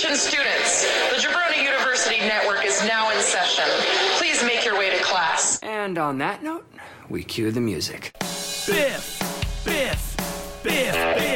Attention students, the Jabroni University Network is now in session. Please make your way to class. And on that note, we cue the music. Biff, Biff, Biff, Biff, Biff,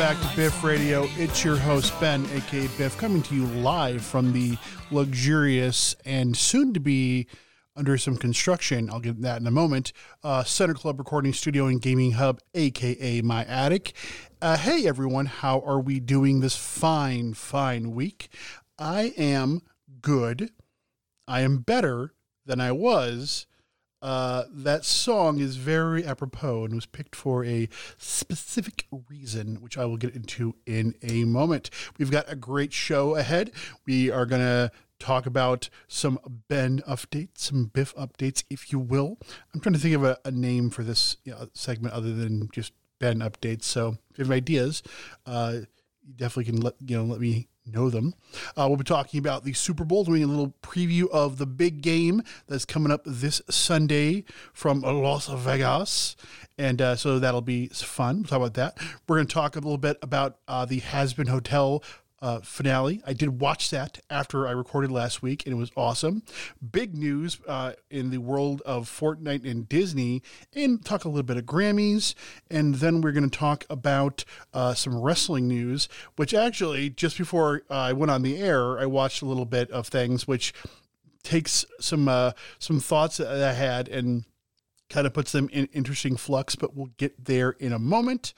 back to Biff Radio. It's your host, Ben, aka Biff, coming to you live from the luxurious and soon to be under some construction. I'll get that in a moment. Uh, Center Club Recording Studio and Gaming Hub, aka my attic. Uh, hey, everyone, how are we doing this fine, fine week? I am good. I am better than I was. Uh, that song is very apropos and was picked for a specific reason, which I will get into in a moment. We've got a great show ahead. We are going to talk about some Ben updates, some Biff updates, if you will. I'm trying to think of a, a name for this you know, segment other than just Ben updates. So if you have ideas, uh, you definitely can let you know let me know them. Uh, we'll be talking about the Super Bowl, doing a little preview of the big game that's coming up this Sunday from Las Vegas, and uh, so that'll be fun. We'll talk about that. We're going to talk a little bit about uh, the Hazbin Hotel. Uh, finale. I did watch that after I recorded last week, and it was awesome. Big news uh, in the world of Fortnite and Disney, and talk a little bit of Grammys, and then we're going to talk about uh, some wrestling news. Which actually, just before I went on the air, I watched a little bit of things, which takes some uh, some thoughts that I had and kind of puts them in interesting flux. But we'll get there in a moment.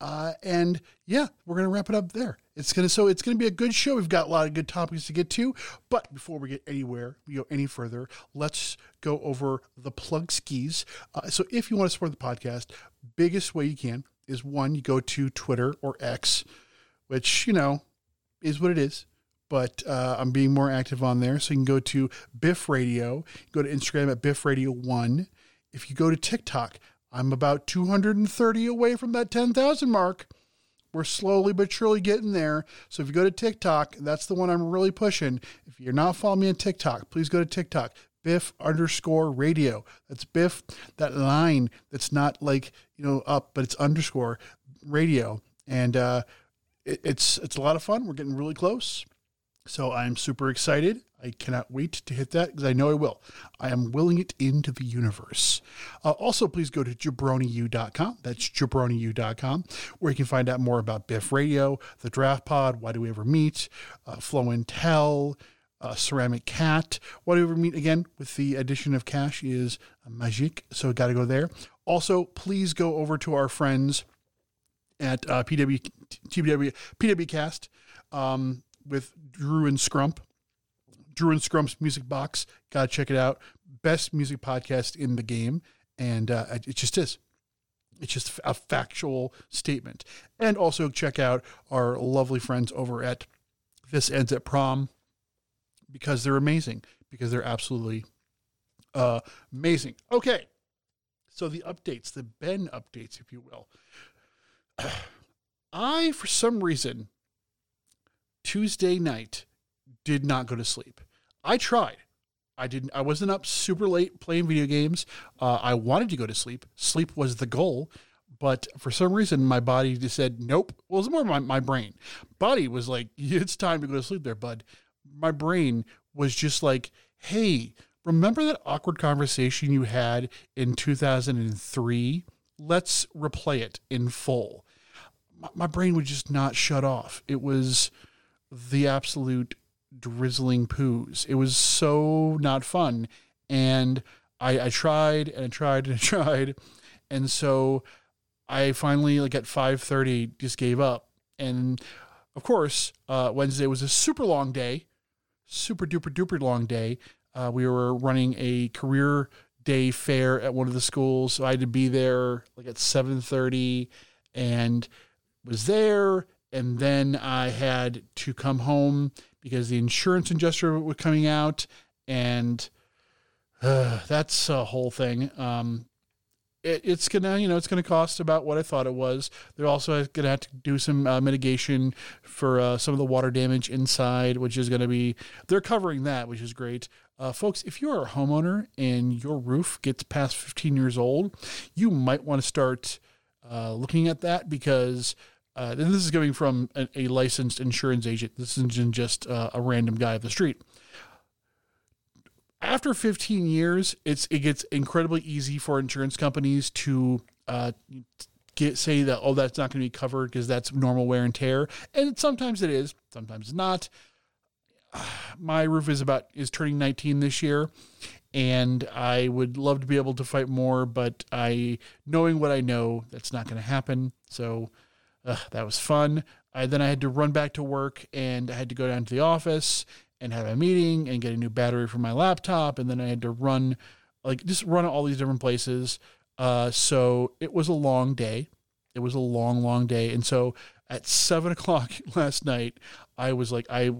Uh, and yeah, we're gonna wrap it up there. It's gonna so it's gonna be a good show. We've got a lot of good topics to get to. But before we get anywhere, we go any further, let's go over the plug skis. Uh, so if you want to support the podcast, biggest way you can is one, you go to Twitter or X, which you know is what it is. But uh, I'm being more active on there, so you can go to Biff Radio. Go to Instagram at Biff Radio One. If you go to TikTok, I'm about 230 away from that 10,000 mark. We're slowly but surely getting there. So if you go to TikTok, that's the one I'm really pushing. If you're not following me on TikTok, please go to TikTok. Biff underscore radio. That's Biff, that line that's not like, you know, up, but it's underscore radio. And uh, it, it's it's a lot of fun. We're getting really close. So I'm super excited. I cannot wait to hit that because I know I will. I am willing it into the universe. Uh, also, please go to jabroniu.com. That's jabroniu.com, where you can find out more about Biff Radio, the Draft Pod, Why Do We Ever Meet, uh, Flow and Tell, uh, Ceramic Cat. Why Do We Ever Meet, again, with the addition of Cash is magic. So got to go there. Also, please go over to our friends at uh, PW, TBW, PWCast. Um, with Drew and Scrump. Drew and Scrump's Music Box. Gotta check it out. Best music podcast in the game, and uh, it just is. It's just a factual statement. And also check out our lovely friends over at This Ends at Prom because they're amazing. Because they're absolutely uh, amazing. Okay, so the updates, the Ben updates, if you will. I, for some reason, Tuesday night did not go to sleep. I tried. I didn't. I wasn't up super late playing video games. Uh, I wanted to go to sleep. Sleep was the goal, but for some reason my body just said nope. Well, it's more my my brain. Body was like, it's time to go to sleep, there, bud. My brain was just like, hey, remember that awkward conversation you had in 2003? Let's replay it in full. My, my brain would just not shut off. It was the absolute drizzling poos. It was so not fun. And I, I tried and I tried and I tried. And so I finally like at 5:30 just gave up. And of course, uh, Wednesday was a super long day, super duper duper long day. Uh, we were running a career day fair at one of the schools, so I had to be there like at 7:30, and was there and then I had to come home because the insurance adjuster was coming out, and uh, that's a whole thing. Um, it, it's gonna, you know, it's gonna cost about what I thought it was. They're also gonna have to do some uh, mitigation for uh, some of the water damage inside, which is gonna be. They're covering that, which is great. Uh, folks, if you are a homeowner and your roof gets past 15 years old, you might want to start uh, looking at that because uh, and this is coming from a, a, licensed insurance agent. This isn't just uh, a random guy of the street. After 15 years, it's it gets incredibly easy for insurance companies to uh, get say that oh that's not going to be covered because that's normal wear and tear, and sometimes it is, sometimes not. My roof is about is turning 19 this year, and I would love to be able to fight more, but I knowing what I know, that's not going to happen. So Ugh, that was fun. I, then I had to run back to work and I had to go down to the office and have a meeting and get a new battery for my laptop. And then I had to run, like, just run all these different places. Uh, so it was a long day. It was a long, long day. And so at seven o'clock last night, I was like, I,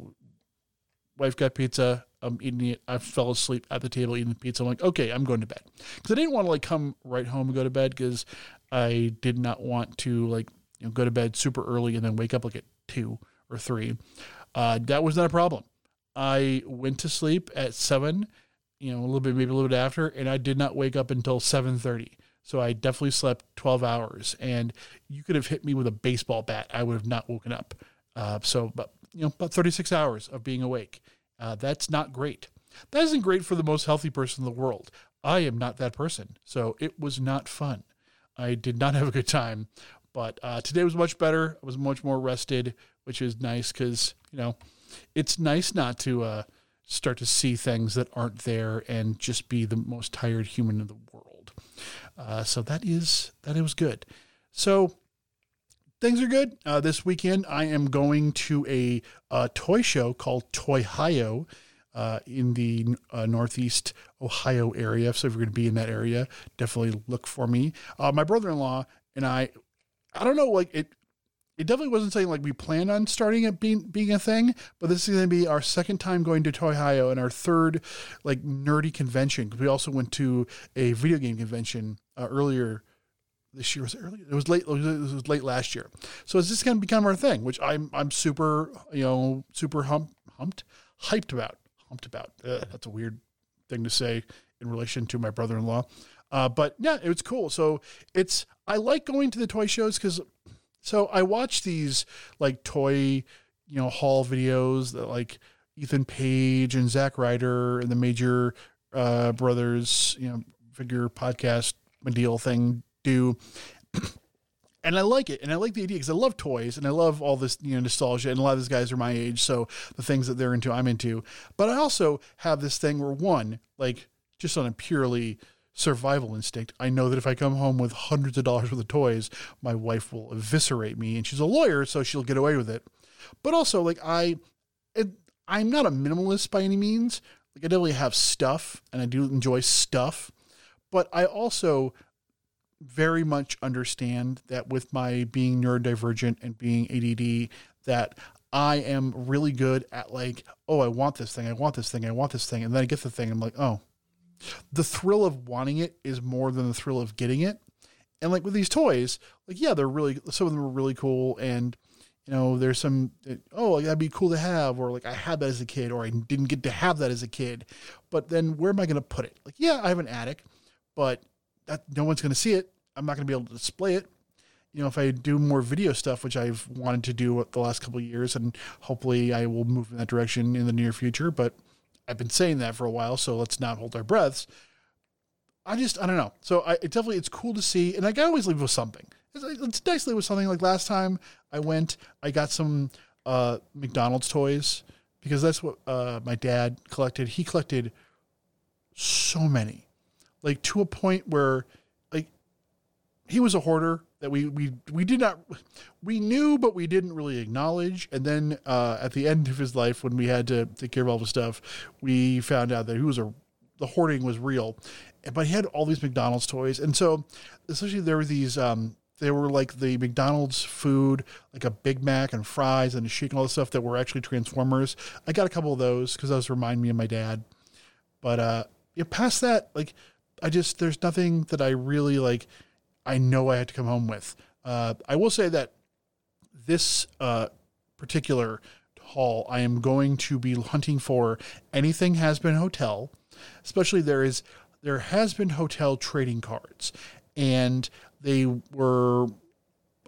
wife got pizza. I'm eating it. I fell asleep at the table eating the pizza. I'm like, okay, I'm going to bed. Because I didn't want to like come right home and go to bed because I did not want to like you know, go to bed super early and then wake up like at two or three. Uh, that was not a problem. I went to sleep at seven, you know, a little bit, maybe a little bit after, and I did not wake up until 7.30. So I definitely slept 12 hours and you could have hit me with a baseball bat. I would have not woken up. Uh, so, but, you know, about 36 hours of being awake. Uh, that's not great. That isn't great for the most healthy person in the world. I am not that person. So it was not fun. I did not have a good time, but uh, today was much better. I was much more rested, which is nice because, you know, it's nice not to uh, start to see things that aren't there and just be the most tired human in the world. Uh, so that is, that it was good. So things are good. Uh, this weekend, I am going to a, a toy show called Toyhio. Uh, in the uh, Northeast Ohio area. So if you're going to be in that area, definitely look for me. Uh, my brother-in-law and I I don't know, like it. It definitely wasn't saying like we plan on starting it being being a thing, but this is going to be our second time going to Toyhio and our third like nerdy convention we also went to a video game convention uh, earlier this year. Was it early? It was late. It was late last year. So is this going to become our thing? Which I'm I'm super you know super hump, humped hyped about humped about. That's a weird thing to say in relation to my brother-in-law. Uh, but yeah, it was cool. So it's I like going to the toy shows because So I watch these like toy, you know, haul videos that like Ethan Page and Zack Ryder and the Major uh, Brothers, you know, figure podcast deal thing do. and I like it, and I like the idea because I love toys, and I love all this you know nostalgia, and a lot of these guys are my age, so the things that they're into, I'm into. But I also have this thing where one, like, just on a purely survival instinct, I know that if I come home with hundreds of dollars worth of toys, my wife will eviscerate me, and she's a lawyer, so she'll get away with it. But also, like, I, it, I'm not a minimalist by any means. Like, I definitely have stuff, and I do enjoy stuff, but I also very much understand that with my being neurodivergent and being ADD, that I am really good at like, oh, I want this thing, I want this thing, I want this thing, and then I get the thing, I'm like, oh, the thrill of wanting it is more than the thrill of getting it. And like with these toys, like yeah, they're really some of them are really cool, and you know, there's some oh that'd be cool to have, or like I had that as a kid, or I didn't get to have that as a kid, but then where am I going to put it? Like yeah, I have an attic, but that no one's going to see it. I'm not going to be able to display it. You know, if I do more video stuff, which I've wanted to do the last couple years, and hopefully I will move in that direction in the near future, but I've been saying that for a while, so let's not hold our breaths. I just, I don't know. So I it definitely, it's cool to see, and I always leave with something. It's, it's with something. Like last time I went, I got some uh, McDonald's toys because that's what uh, my dad collected. He collected so many, like to a point where like he was a hoarder that we we we did not we knew but we didn't really acknowledge. And then uh, at the end of his life when we had to take care of all the stuff we found out that he was a the hoarding was real. But he had all these mcdonald's toys. And so essentially there were these um they were like the mcdonald's food like a big mac and fries and a shake and all the stuff that were actually transformers. I got a couple of those because those remind me of my dad. But uh yeah past that like i just there's nothing that i really like I know I had to come home with. Uh, I will say that this uh, particular haul, I am going to be hunting for anything Hazbin Hotel, especially there is there Hazbin Hotel trading cards, and they were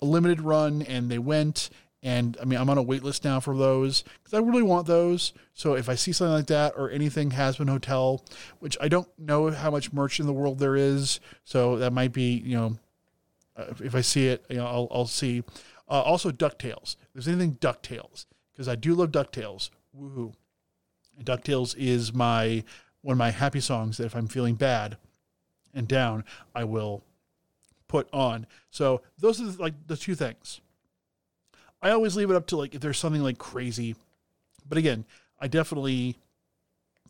a limited run, and they went. And I mean, I'm on a wait list now for those because I really want those. So if I see something like that or anything Hazbin Hotel, which I don't know how much merch in the world there is, so that might be you know if I see it, you know, I'll, I'll see. Uh, also, Ducktales. If there's anything Ducktales, because I do love Ducktales. Woohoo! Ducktales is my one of my happy songs that if I'm feeling bad and down, I will put on. So those are like the two things. I always leave it up to like if there's something like crazy, but again, I definitely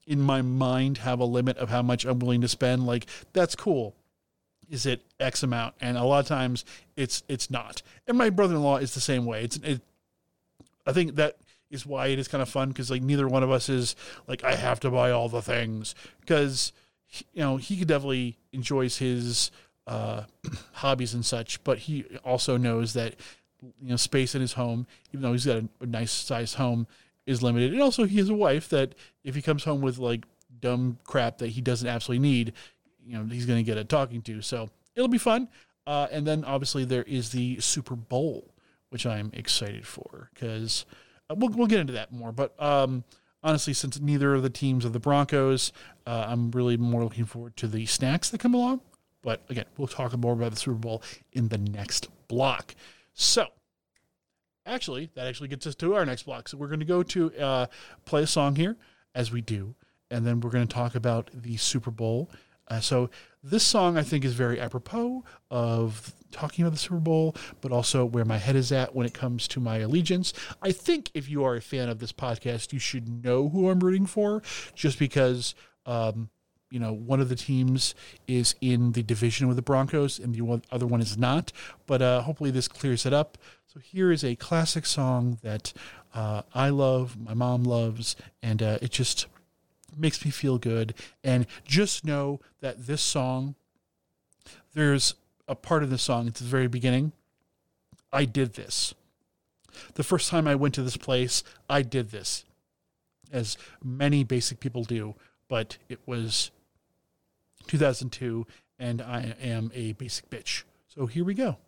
in my mind have a limit of how much I'm willing to spend. Like that's cool is it X amount? And a lot of times it's it's not. And my brother in law is the same way. It's it. I think that is why it is kind of fun because like neither one of us is like I have to buy all the things because you know he could definitely enjoys his uh, hobbies and such, but he also knows that you know space in his home, even though he's got a, a nice sized home, is limited. And also he has a wife that if he comes home with like dumb crap that he doesn't absolutely need, you know he's going to get a talking to. So it'll be fun. Uh, and then obviously there is the Super Bowl, which I'm excited for because uh, we'll we'll get into that more. But um, honestly, since neither of the teams are the Broncos, uh, I'm really more looking forward to the snacks that come along. But again, we'll talk more about the Super Bowl in the next block. So actually, that actually gets us to our next block. So we're going to go to uh, play a song here as we do, and then we're going to talk about the Super Bowl uh, so this song I think is very apropos of talking about the Super Bowl, but also where my head is at when it comes to my allegiance. I think if you are a fan of this podcast, you should know who I'm rooting for, just because. Um, you know, one of the teams is in the division with the Broncos and the other one is not. But uh, hopefully, this clears it up. So, here is a classic song that uh, I love, my mom loves, and uh, it just makes me feel good. And just know that this song, there's a part of the song at the very beginning. I did this. The first time I went to this place, I did this, as many basic people do, but it was 2002, and I am a basic bitch. So here we go.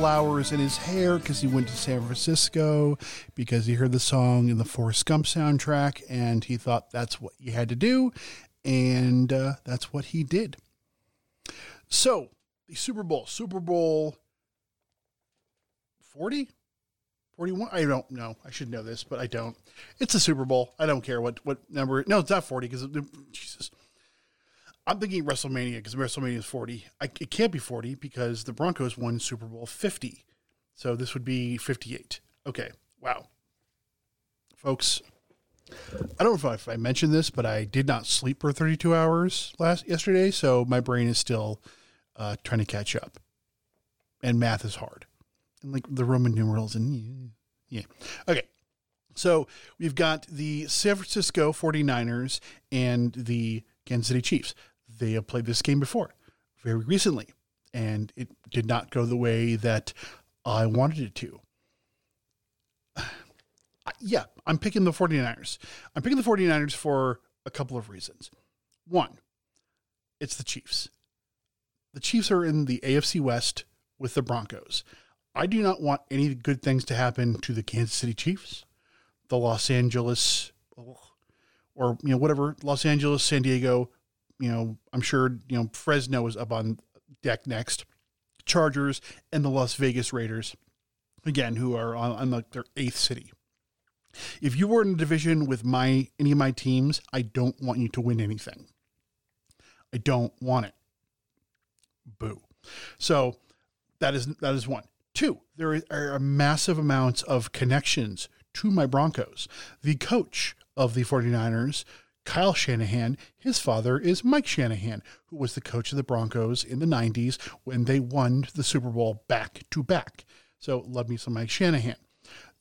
Flowers in his hair because he went to San Francisco because he heard the song in the Forrest Gump soundtrack and he thought that's what you had to do. And uh, that's what he did. So, the Super Bowl, Super Bowl 40? 41? I don't know. I should know this, but I don't. It's a Super Bowl. I don't care what, what number. No, it's not 40 because, Jesus. I'm thinking WrestleMania because WrestleMania is 40. I, it can't be 40 because the Broncos won Super Bowl 50. So this would be 58. Okay. Wow. Folks, I don't know if I mentioned this, but I did not sleep for 32 hours last yesterday, so my brain is still uh, trying to catch up. And math is hard. And like the Roman numerals and yeah. Okay. So we've got the San Francisco 49ers and the Kansas City Chiefs. They have played this game before, very recently, and it did not go the way that I wanted it to. Yeah, I'm picking the 49ers. I'm picking the 49ers for a couple of reasons. One, it's the Chiefs. The Chiefs are in the AFC West with the Broncos. I do not want any good things to happen to the Kansas City Chiefs, the Los Angeles, or you know whatever Los Angeles, San Diego. You know, I'm sure you know Fresno is up on deck next. Chargers and the Las Vegas Raiders, again, who are on, on like their eighth city. If you were in a division with my any of my teams, I don't want you to win anything. I don't want it. Boo. So that is that is one. Two, there are massive amounts of connections to my Broncos. The coach of the 49ers, Kyle Shanahan, his father is Mike Shanahan, who was the coach of the Broncos in the 90s when they won the Super Bowl back to back. So love me some Mike Shanahan.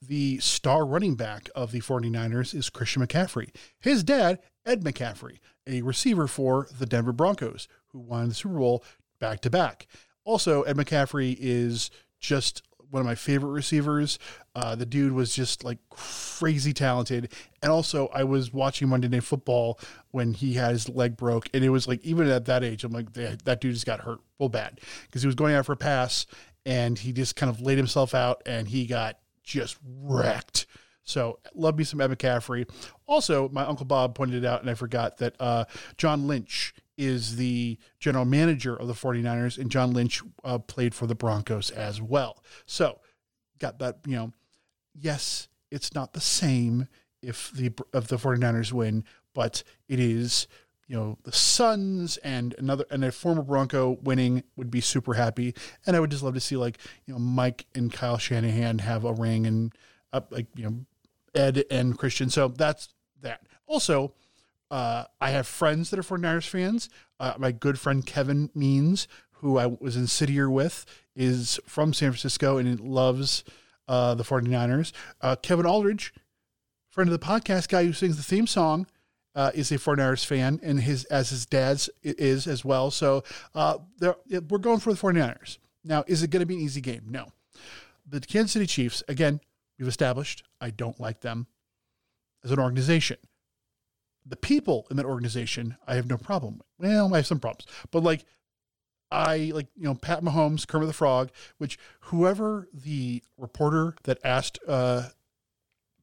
The star running back of the 49ers is Christian McCaffrey. His dad, Ed McCaffrey, a receiver for the Denver Broncos, who won the Super Bowl back to back. Also, Ed McCaffrey is just one of my favorite receivers. Uh, the dude was just like crazy talented. And also, I was watching Monday Night Football when he had his leg broke, and it was like even at that age, I'm like that dude just got hurt real bad because he was going out for a pass and he just kind of laid himself out and he got just wrecked. So love me some Ed McCaffrey. Also, my uncle Bob pointed it out, and I forgot that uh, John Lynch is the general manager of the 49ers, and John Lynch uh, played for the Broncos as well. So got that, you know, yes, it's not the same if the of the 49ers win, but it is you know the Suns and another and a former Bronco winning would be super happy, and I would just love to see like you know Mike and Kyle Shanahan have a ring and up like you know Ed and Christian. So that's that. Also, uh, I have friends that are 49ers fans. Uh, my good friend Kevin Means, who I was in Cityr with, is from San Francisco and loves uh, the 49ers. Uh, Kevin Aldridge, friend of the podcast, guy who sings the theme song, uh, is a 49ers fan, and his as his dad's is as well. So uh, we're going for the 49ers. Now, is it going to be an easy game? No. The Kansas City Chiefs, again, we've established I don't like them as an organization. The people in that organization, I have no problem with. Well, I have some problems, but like I like, you know, Pat Mahomes, Kermit the Frog, which whoever the reporter that asked uh,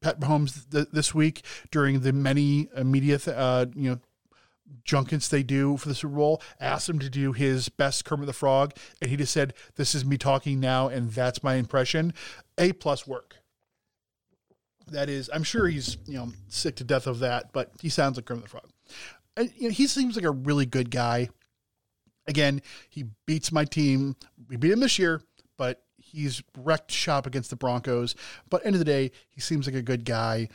Pat Mahomes th- this week during the many uh, media, th- uh, you know, junkets they do for the Super Bowl, asked him to do his best Kermit the Frog, and he just said, "This is me talking now, and that's my impression." A plus work. That is, I'm sure he's you know sick to death of that, but he sounds like Kermit the Frog. And, you know, he seems like a really good guy. Again, he beats my team. We beat him this year, but he's wrecked shop against the Broncos. But end of the day, he seems like a good guy.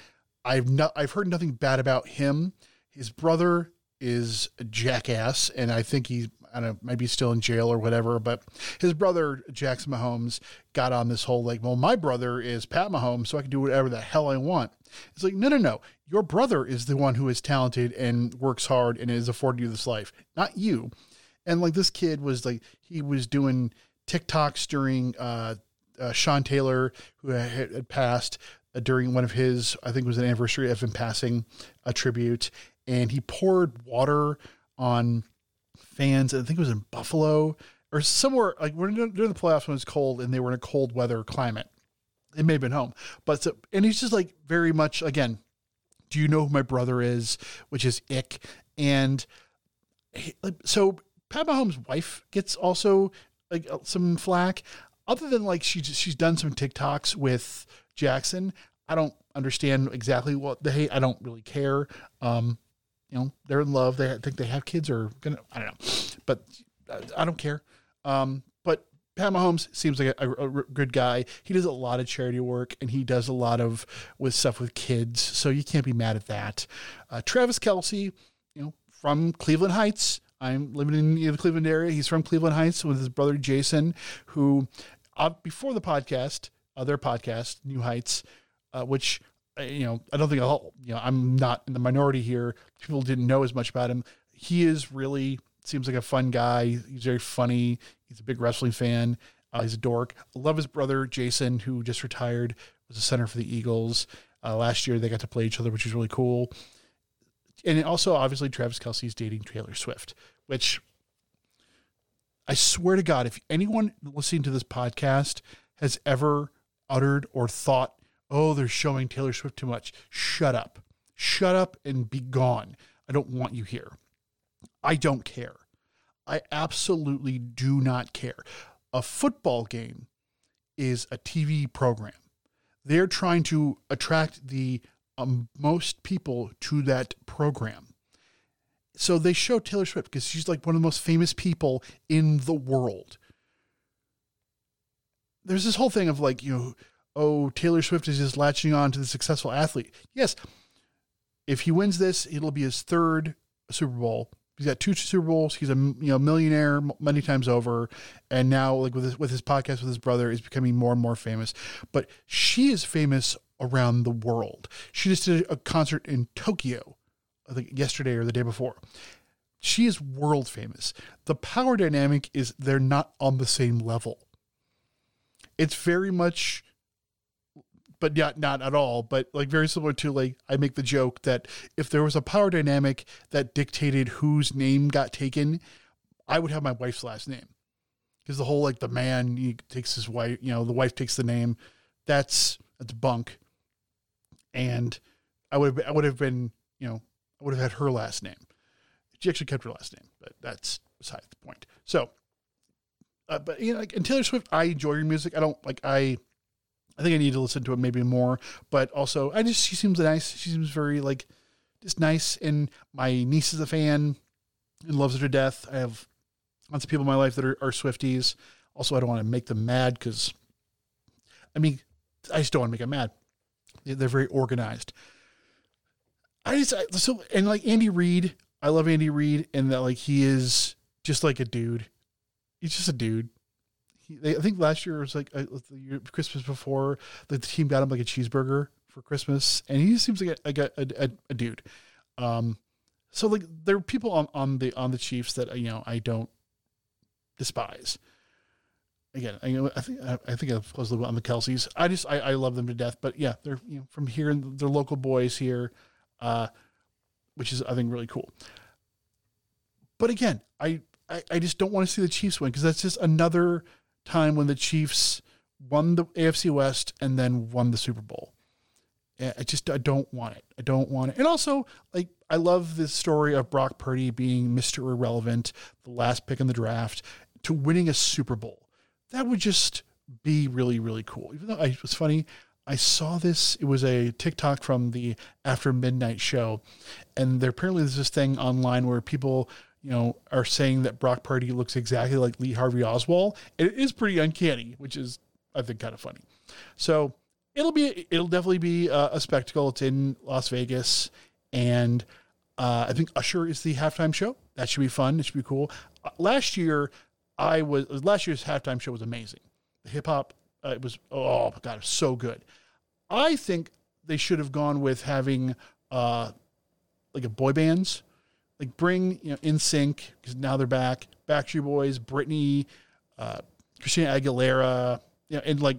I've not I've heard nothing bad about him. His brother is a jackass, and I think he's I don't know, maybe he's still in jail or whatever. But his brother Jackson Mahomes got on this whole like, well, my brother is Pat Mahomes, so I can do whatever the hell I want. It's like, no, no, no. Your brother is the one who is talented and works hard and is affording you this life, not you. And like this kid was like, he was doing TikToks during uh, uh, Sean Taylor, who had, had passed uh, during one of his, I think it was an anniversary of him passing a tribute, and he poured water on fans. I think it was in Buffalo or somewhere like we're during the playoffs when it's cold and they were in a cold weather climate. It may have been home, but so, and he's just like very much again. Do you know who my brother is? Which is Ick, and he, so Pat Mahomes' wife gets also like uh, some flack. Other than like she's she's done some TikToks with Jackson. I don't understand exactly what the hate. I don't really care. Um, you know, they're in love. They I think they have kids or gonna. I don't know, but I don't care. Um, but Pat Mahomes seems like a, a, a, good guy. He does a lot of charity work and he does a lot of with stuff with kids. So you can't be mad at that. Uh, Travis Kelce, you know, from Cleveland Heights. I'm living in the Cleveland area. He's from Cleveland Heights with his brother Jason, who uh, before the podcast, other podcast, New Heights, uh, which uh, you know, I don't think I'll, you know, I'm not in the minority here. People didn't know as much about him. He is really seems like a fun guy. He's very funny. He's a big wrestling fan. Uh, he's a dork. I love his brother Jason, who just retired, was a center for the Eagles. Uh, last year they got to play each other, which is really cool. And also, obviously, Travis Kelce's dating Taylor Swift, which I swear to God, if anyone listening to this podcast has ever uttered or thought, oh, they're showing Taylor Swift too much, shut up. Shut up and be gone. I don't want you here. I don't care. I absolutely do not care. A football game is a TV program. They're trying to attract the um, most people to that program. So they show Taylor Swift because she's like one of the most famous people in the world. There's this whole thing of like, you know, oh, Taylor Swift is just latching on to the successful athlete. Yes, if he wins this, it'll be his third Super Bowl He's got two Super Bowls. He's a you know millionaire many times over, and now like with his, with his podcast with his brother, is becoming more and more famous. But she is famous around the world. She just did a concert in Tokyo, I think yesterday or the day before. She is world famous. The power dynamic is they're not on the same level. It's very much but not not at all. But like very similar to like I make the joke that if there was a power dynamic that dictated whose name got taken, I would have my wife's last name because the whole like the man he takes his wife, you know, the wife takes the name. That's that's bunk. And I would have I would have been you know I would have had her last name. She actually kept her last name, but that's beside the point. So, uh, but you know, like and Taylor Swift, I enjoy your music. I don't like I I think I need to listen to it maybe more. But also, I just she seems nice. She seems very like just nice. And my niece is a fan and loves her to death. I have lots of people in my life that are, are Swifties. Also, I don't want to make them mad because, I mean, I just don't want to make them mad. They're very organized. I just I, so and like Andy Reid, I love Andy Reid, and that like he is just like a dude. He's just a dude they, I think last year was like uh, the year, Christmas before the team got him like a cheeseburger for Christmas, and he seems like a, a, a, a dude. Um, so like there are people on, on the on the Chiefs that you know I don't despise. Again, I, I think I think I've closed on the Kelces. I just I, I love them to death. But yeah, they're you know from here, and they're local boys here, uh, which is I think really cool. But again, I I, I just don't want to see the Chiefs win because that's just another time when the Chiefs won the AFC West and then won the Super Bowl. I just I don't want it. I don't want it. And also, like I love the story of Brock Purdy being Mr. Irrelevant, the last pick in the draft, to winning a Super Bowl. That would just be really really cool. Even though I, it was funny, I saw this. It was a TikTok from the After Midnight show, and there apparently there's this thing online where people, you know, are saying that Brock Purdy looks exactly like Lee Harvey Oswald. It is pretty uncanny, which is I think kind of funny. So it'll be it'll definitely be a, a spectacle. It's in Las Vegas, and uh, I think Usher is the halftime show. That should be fun. It should be cool. Uh, last year, I was last year's halftime show was amazing. The hip hop, uh, it was oh my god, it was so good. I think they should have gone with having uh, like a boy bands, like bring you know NSYNC because now they're back. Backstreet Boys, Britney, uh, Christina Aguilera, you know, and like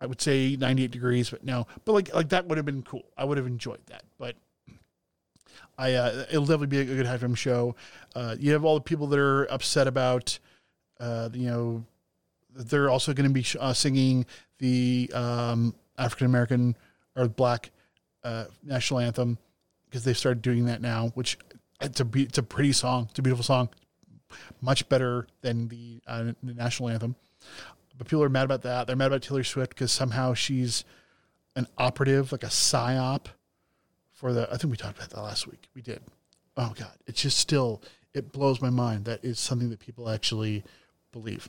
I would say 98 degrees, but no, but like like that would have been cool. I would have enjoyed that, but I uh, it'll definitely be a good halftime show. Uh, you have all the people that are upset about, uh, you know, they're also going to be uh, singing the um, African American or Black uh, national anthem because they started doing that now, which it's a it's a pretty song. It's a beautiful song, much better than the, uh, the national anthem. But people are mad about that. They're mad about Taylor Swift because somehow she's an operative, like a psyop for the. I think we talked about that last week. We did. Oh God, it's just still it blows my mind that it's something that people actually believe.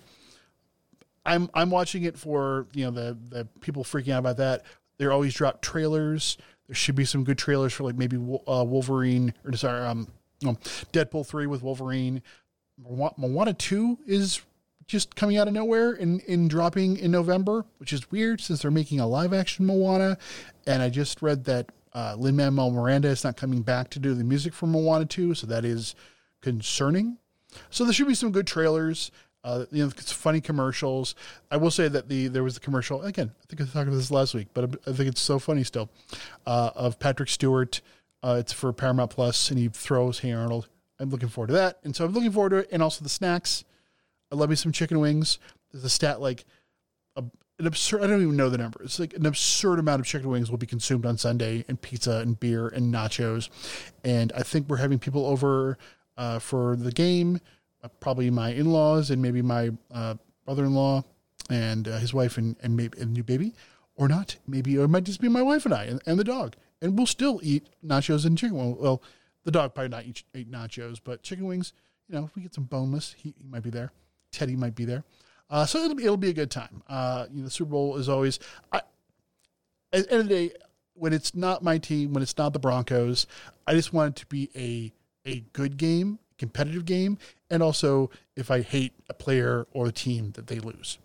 I'm I'm watching it for you know the the people freaking out about that. They're always drop trailers. There should be some good trailers for like maybe uh, Wolverine or sorry, um, no, Deadpool three with Wolverine. Moana two is just coming out of nowhere and in dropping in November, which is weird since they're making a live action Moana. And I just read that uh, Lin Manuel Miranda is not coming back to do the music for Moana 2, so that is concerning. So there should be some good trailers. Uh, you know, funny commercials. I will say that the there was the commercial again. I think I talked about this last week, but I think it's so funny still. Uh, of Patrick Stewart, uh, it's for Paramount Plus, and he throws Hey Arnold. I'm looking forward to that, and so I'm looking forward to it, and also the snacks. I love me some chicken wings. There's a stat like a, an absurd. I don't even know the number. It's like an absurd amount of chicken wings will be consumed on Sunday, and pizza and beer and nachos. And I think we're having people over uh, for the game. Uh, probably my in-laws and maybe my uh, brother-in-law and uh, his wife and and maybe a new baby, or not. Maybe or it might just be my wife and I and, and the dog. And we'll still eat nachos and chicken. Well, well the dog probably not eat, nachos, but chicken wings. You know, if we get some boneless, he, he might be there. Teddy might be there. Uh, so it'll be, it'll be a good time. Uh, you know, the Super Bowl is always, I, at the end of the day, when it's not my team, when it's not the Broncos, I just want it to be a, a good game, competitive game. And also if I hate a player or a team that they lose.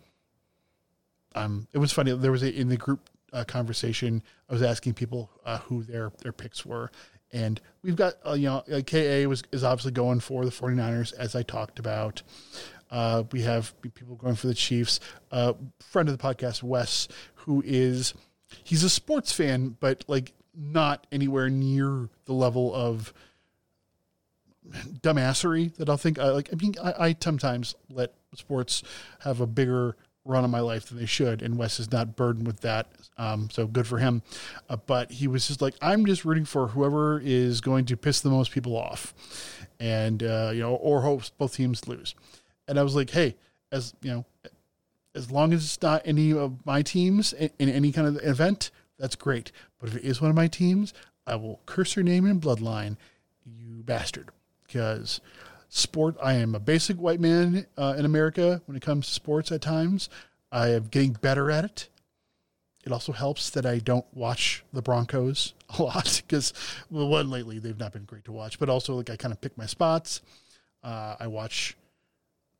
Um, it was funny. There was a, in the group uh, conversation, I was asking people uh, who their, their picks were. And we've got, uh, you know, KA was, is obviously going for the 49ers, as I talked about. Uh, we have people going for the Chiefs. Uh, friend of the podcast, Wes, who is he's a sports fan, but like not anywhere near the level of dumbassery that I'll think. I like. I mean, I, I sometimes let sports have a bigger run on my life than they should, and Wes is not burdened with that. Um, so good for him. Uh, but he was just like, I'm just rooting for whoever is going to piss the most people off, and uh, you know, or hopes both teams lose. And I was like, hey, as you know, as long as it's not any of my teams in, in any kind of event, that's great. But if it is one of my teams, I will curse your name and bloodline, you bastard. Because sport, I am a basic white man uh, in America when it comes to sports at times. I am getting better at it. It also helps that I don't watch the Broncos a lot because, well, one lately they've not been great to watch, but also like I kind of pick my spots. Uh, I watch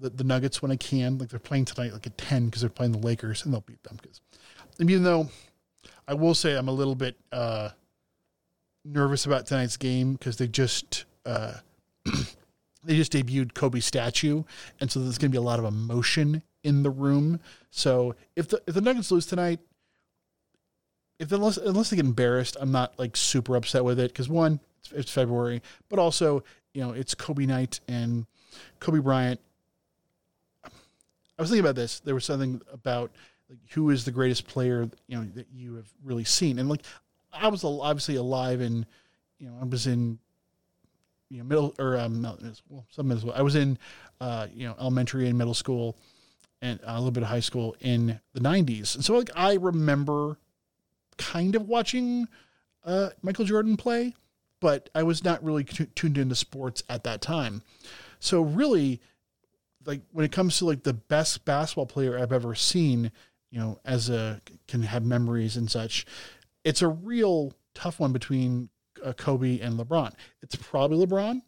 the, the Nuggets when I can. Like they're playing tonight, like at ten because they're playing the Lakers, and they'll beat them. Because even though I will say I'm a little bit uh, nervous about tonight's game because they just uh, they just debuted Kobe statue, and so there's going to be a lot of emotion in the room. So if the if the Nuggets lose tonight, if unless unless they get embarrassed, I'm not like super upset with it because one, it's, it's February, but also you know it's Kobe night and Kobe Bryant I was thinking about this. There was something about like who is the greatest player you know that you have really seen, and like I was obviously alive and you know I was in you know middle or um, well some middle school. I was in uh, you know elementary and middle school and a little bit of high school in the 90s. And so like I remember kind of watching uh, Michael Jordan play, but I was not really t- tuned into sports at that time. So really, like when it comes to like the best basketball player I've ever seen, you know, as a can have memories and such, it's a real tough one between uh, Kobe and LeBron. It's probably LeBron,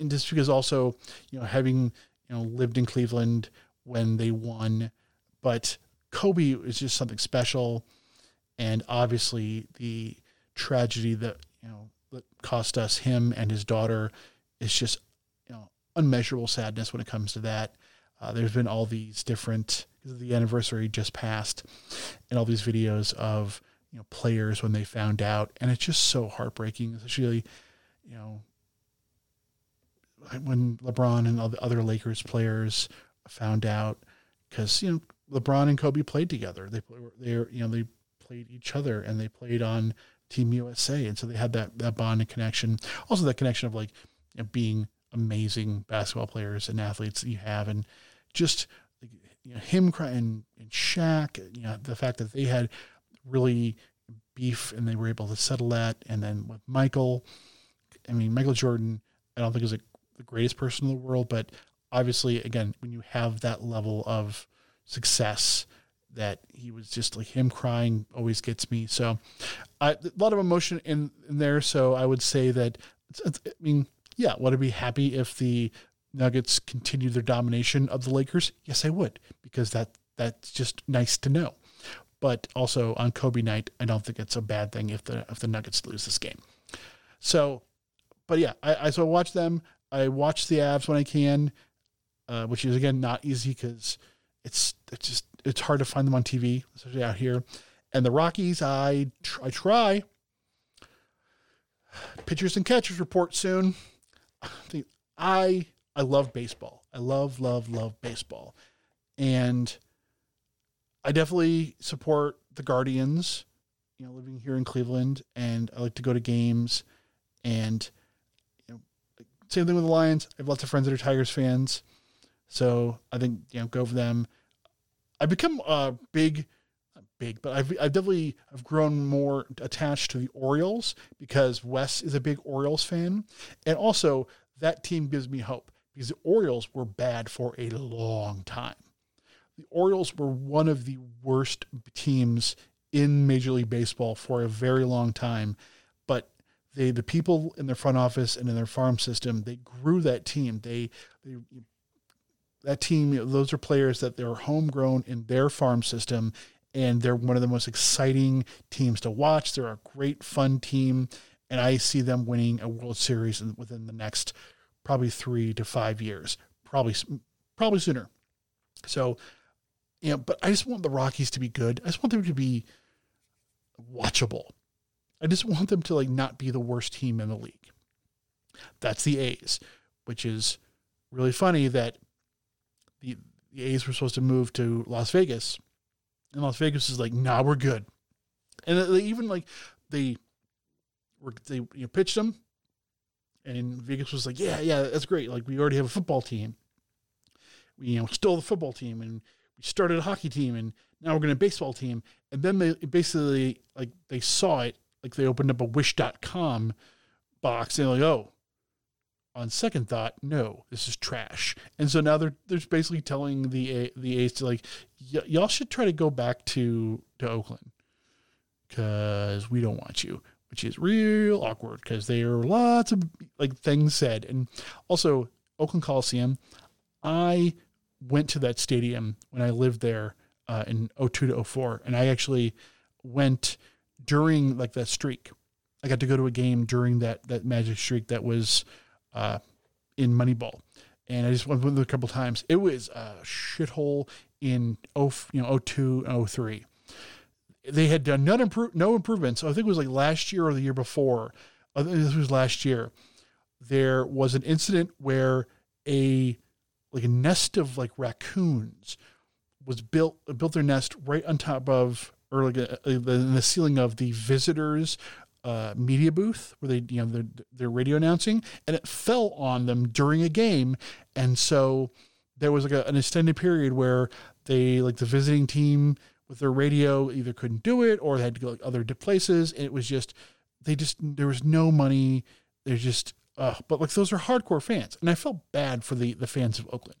and just because also you know having you know lived in Cleveland when they won, but Kobe is just something special, and obviously the tragedy that you know that cost us him and his daughter is just you know unmeasurable sadness when it comes to that. Uh, there's been all these different the anniversary just passed, and all these videos of you know players when they found out, and it's just so heartbreaking, especially you know when LeBron and all the other Lakers players found out because you know LeBron and Kobe played together. They they you know they played each other and they played on Team USA, and so they had that that bond and connection. Also, that connection of like you know, being amazing basketball players and athletes that you have, and just you know, him crying and Shaq. You know the fact that they had really beef and they were able to settle that, and then with Michael. I mean, Michael Jordan. I don't think is a, the greatest person in the world, but obviously, again, when you have that level of success, that he was just like him crying always gets me. So, I, a lot of emotion in, in there. So I would say that, it's, it's, I mean, yeah, would I be happy if the Nuggets continue their domination of the Lakers? Yes, I would, because that that's just nice to know. But also on Kobe night, I don't think it's a bad thing if the if the Nuggets lose this game. So, but yeah, I, I so I watch them. I watch the Avs when I can, uh, which is again not easy because it's it's just it's hard to find them on TV, especially out here. And the Rockies, I I try. Pitchers and catchers report soon. I think I I love baseball. I love love love baseball, and I definitely support the Guardians. You know, living here in Cleveland, and I like to go to games, and you know, same thing with the Lions. I have lots of friends that are Tigers fans, so I think you know go for them. I've become a big, big, but I've, I've definitely I've grown more attached to the Orioles because Wes is a big Orioles fan, and also that team gives me hope because the Orioles were bad for a long time. The Orioles were one of the worst teams in Major League Baseball for a very long time, but they the people in their front office and in their farm system they grew that team. They they that team, those are players that they're homegrown in their farm system, and they're one of the most exciting teams to watch. They're a great, fun team, and I see them winning a World Series within the next probably three to five years, probably probably sooner. So, you know, but I just want the Rockies to be good. I just want them to be watchable. I just want them to like not be the worst team in the league. That's the A's, which is really funny that the, the A's were supposed to move to Las Vegas, and Las Vegas is like, nah, we're good. And they even like they were they you know, pitched them, and Vegas was like, yeah, yeah, that's great. Like we already have a football team. We you know stole the football team, and we started a hockey team, and now we're going to baseball team. And then they basically like they saw it, like they opened up a Wish.com box, and they're like, oh, on second thought, no, this is trash. And so now they're they're basically telling the the A's to like, y'all should try to go back to to Oakland because we don't want you, which is real awkward because there are lots of like things said, and also Oakland Coliseum. I went to that stadium when I lived there uh, in 02 to 04, and I actually went during like that streak. I got to go to a game during that that magic streak that was uh, in Moneyball, and I just went with it a couple times. It was a shithole in oh you know 02 and 03. They had done none improve, no improvements. I think it was like last year or the year before. I think this was last year. There was an incident where a like a nest of like raccoons was built built their nest right on top of or like a, a, in the ceiling of the visitors uh, media booth where they, you know, they're, they're radio announcing, and it fell on them during a game, and so there was like a, an extended period where they, like the visiting team, with their radio either couldn't do it or they had to go like other places. And it was just they just there was no money. There's just but like those are hardcore fans, and I felt bad for the the fans of Oakland.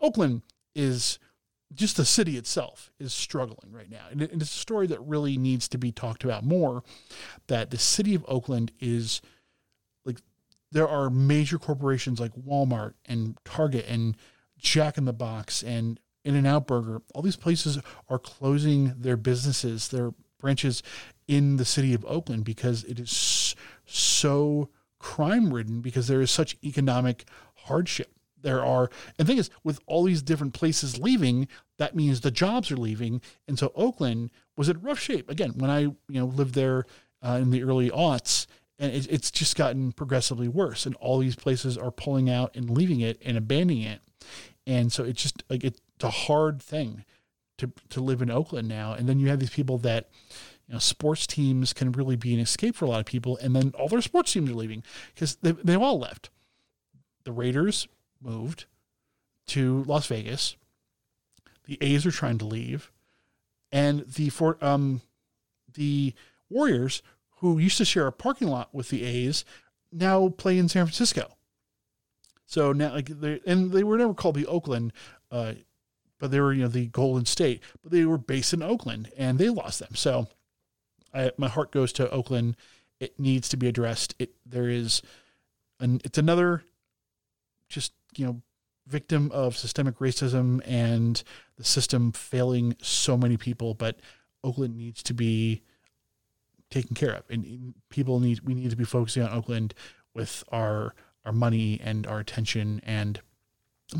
Oakland is just the city itself is struggling right now. And it's a story that really needs to be talked about more. That the city of Oakland is like there are major corporations like Walmart and Target and Jack in the Box and In and Out Burger. All these places are closing their businesses, their branches in the city of Oakland because it is so crime ridden because there is such economic hardship. There are and the thing is with all these different places leaving that means the jobs are leaving. And so oakland was in rough shape. Again when i you know lived there uh, in the early aughts and it, it's just gotten progressively worse. And all these places are pulling out and leaving it and abandoning it. And so it's just like it's a hard thing to to live in oakland now. And then you have these people that you know, sports teams can really be an escape for a lot of people, and then all their sports teams are leaving because they they all left. The Raiders moved to Las Vegas. The A's are trying to leave, and the for um the Warriors, who used to share a parking lot with the A's, now play in San Francisco. So now, like, they and they were never called the Oakland, uh, but they were you know the Golden State, but they were based in Oakland, and they lost them. So I, my heart goes to Oakland. It needs to be addressed. It there is, an it's another, just you know, victim of systemic racism and the system failing so many people. But Oakland needs to be taken care of, and people need we need to be focusing on Oakland with our our money and our attention and